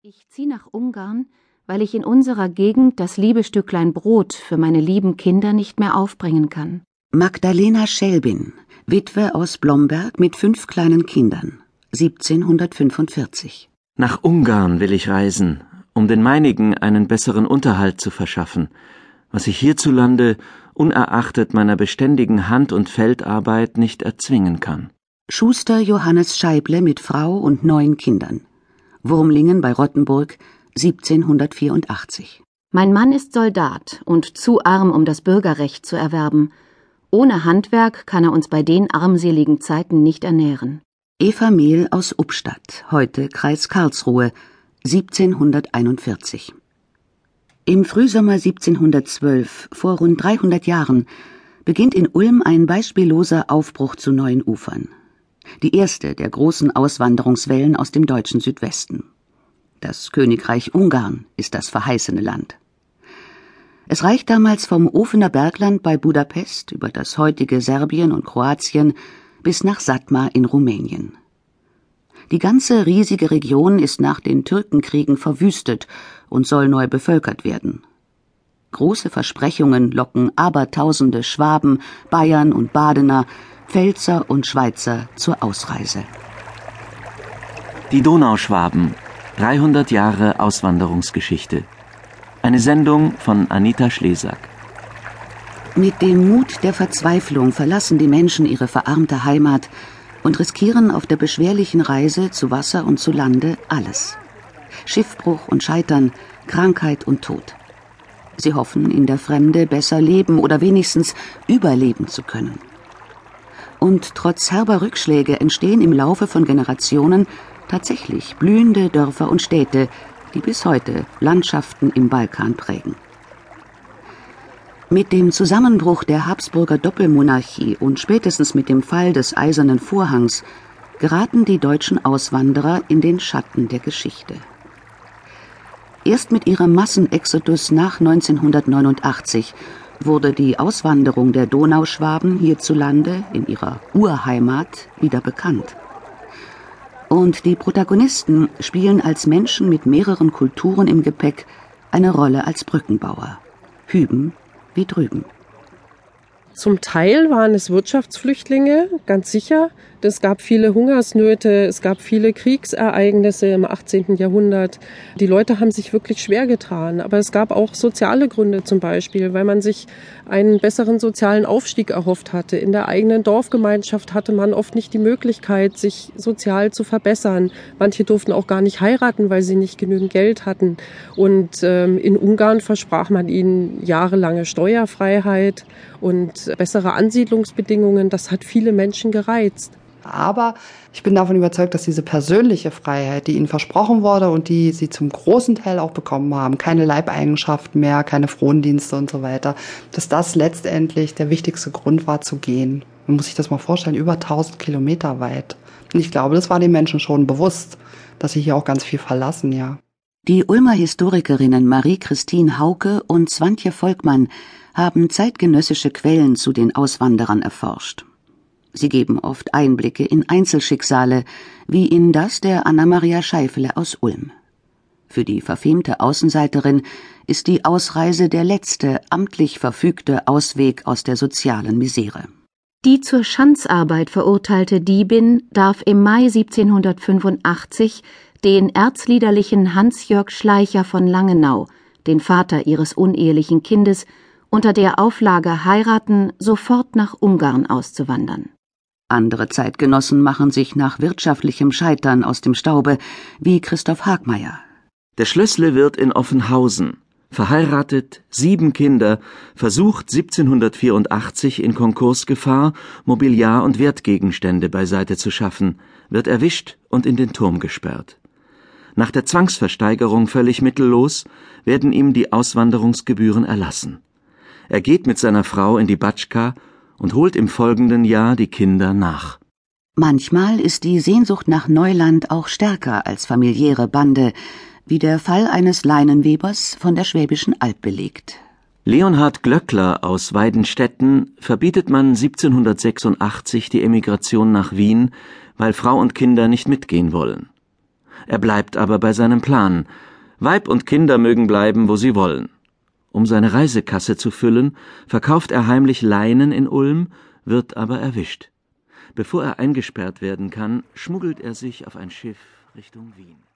Ich ziehe nach Ungarn, weil ich in unserer Gegend das liebe Stücklein Brot für meine lieben Kinder nicht mehr aufbringen kann. Magdalena Schelbin, Witwe aus Blomberg mit fünf kleinen Kindern, 1745. Nach Ungarn will ich reisen, um den meinigen einen besseren Unterhalt zu verschaffen, was ich hierzulande unerachtet meiner beständigen Hand- und Feldarbeit nicht erzwingen kann. Schuster Johannes Scheible mit Frau und neun Kindern. Wurmlingen bei Rottenburg, 1784. Mein Mann ist Soldat und zu arm, um das Bürgerrecht zu erwerben. Ohne Handwerk kann er uns bei den armseligen Zeiten nicht ernähren. Eva Mehl aus Ubstadt, heute Kreis Karlsruhe, 1741. Im Frühsommer 1712, vor rund 300 Jahren, beginnt in Ulm ein beispielloser Aufbruch zu neuen Ufern. Die erste der großen Auswanderungswellen aus dem deutschen Südwesten. Das Königreich Ungarn ist das verheißene Land. Es reicht damals vom Ofener Bergland bei Budapest über das heutige Serbien und Kroatien bis nach Satmar in Rumänien. Die ganze riesige Region ist nach den Türkenkriegen verwüstet und soll neu bevölkert werden. Große Versprechungen locken Abertausende Schwaben, Bayern und Badener, Pfälzer und Schweizer zur Ausreise. Die Donauschwaben 300 Jahre Auswanderungsgeschichte. Eine Sendung von Anita Schlesack. Mit dem Mut der Verzweiflung verlassen die Menschen ihre verarmte Heimat und riskieren auf der beschwerlichen Reise zu Wasser und zu Lande alles. Schiffbruch und Scheitern, Krankheit und Tod. Sie hoffen, in der Fremde besser leben oder wenigstens überleben zu können. Und trotz herber Rückschläge entstehen im Laufe von Generationen tatsächlich blühende Dörfer und Städte, die bis heute Landschaften im Balkan prägen. Mit dem Zusammenbruch der Habsburger Doppelmonarchie und spätestens mit dem Fall des Eisernen Vorhangs geraten die deutschen Auswanderer in den Schatten der Geschichte. Erst mit ihrem Massenexodus nach 1989 wurde die Auswanderung der Donauschwaben hierzulande in ihrer Urheimat wieder bekannt. Und die Protagonisten spielen als Menschen mit mehreren Kulturen im Gepäck eine Rolle als Brückenbauer. Hüben wie drüben. Zum Teil waren es Wirtschaftsflüchtlinge, ganz sicher. Es gab viele Hungersnöte, es gab viele Kriegsereignisse im 18. Jahrhundert. Die Leute haben sich wirklich schwer getan. Aber es gab auch soziale Gründe zum Beispiel, weil man sich einen besseren sozialen Aufstieg erhofft hatte. In der eigenen Dorfgemeinschaft hatte man oft nicht die Möglichkeit, sich sozial zu verbessern. Manche durften auch gar nicht heiraten, weil sie nicht genügend Geld hatten. Und ähm, in Ungarn versprach man ihnen jahrelange Steuerfreiheit bessere Ansiedlungsbedingungen. Das hat viele Menschen gereizt. Aber ich bin davon überzeugt, dass diese persönliche Freiheit, die ihnen versprochen wurde und die sie zum großen Teil auch bekommen haben, keine Leibeigenschaften mehr, keine Frondienste und so weiter, dass das letztendlich der wichtigste Grund war zu gehen. Man muss sich das mal vorstellen, über 1000 Kilometer weit. Und ich glaube, das war den Menschen schon bewusst, dass sie hier auch ganz viel verlassen, ja. Die Ulmer Historikerinnen Marie-Christine Hauke und Swantje Volkmann haben zeitgenössische Quellen zu den Auswanderern erforscht. Sie geben oft Einblicke in Einzelschicksale, wie in das der Anna-Maria Scheifele aus Ulm. Für die verfemte Außenseiterin ist die Ausreise der letzte amtlich verfügte Ausweg aus der sozialen Misere. Die zur Schanzarbeit verurteilte Diebin darf im Mai 1785 den erzliederlichen Hans-Jörg Schleicher von Langenau, den Vater ihres unehelichen Kindes, unter der Auflage heiraten, sofort nach Ungarn auszuwandern. Andere Zeitgenossen machen sich nach wirtschaftlichem Scheitern aus dem Staube, wie Christoph Hagmeier. Der Schlössle wird in Offenhausen, verheiratet, sieben Kinder, versucht 1784 in Konkursgefahr Mobiliar und Wertgegenstände beiseite zu schaffen, wird erwischt und in den Turm gesperrt. Nach der Zwangsversteigerung völlig mittellos werden ihm die Auswanderungsgebühren erlassen. Er geht mit seiner Frau in die Batschka und holt im folgenden Jahr die Kinder nach. Manchmal ist die Sehnsucht nach Neuland auch stärker als familiäre Bande, wie der Fall eines Leinenwebers von der Schwäbischen Alb belegt. Leonhard Glöckler aus Weidenstetten verbietet man 1786 die Emigration nach Wien, weil Frau und Kinder nicht mitgehen wollen. Er bleibt aber bei seinem Plan. Weib und Kinder mögen bleiben, wo sie wollen. Um seine Reisekasse zu füllen, verkauft er heimlich Leinen in Ulm, wird aber erwischt. Bevor er eingesperrt werden kann, schmuggelt er sich auf ein Schiff Richtung Wien.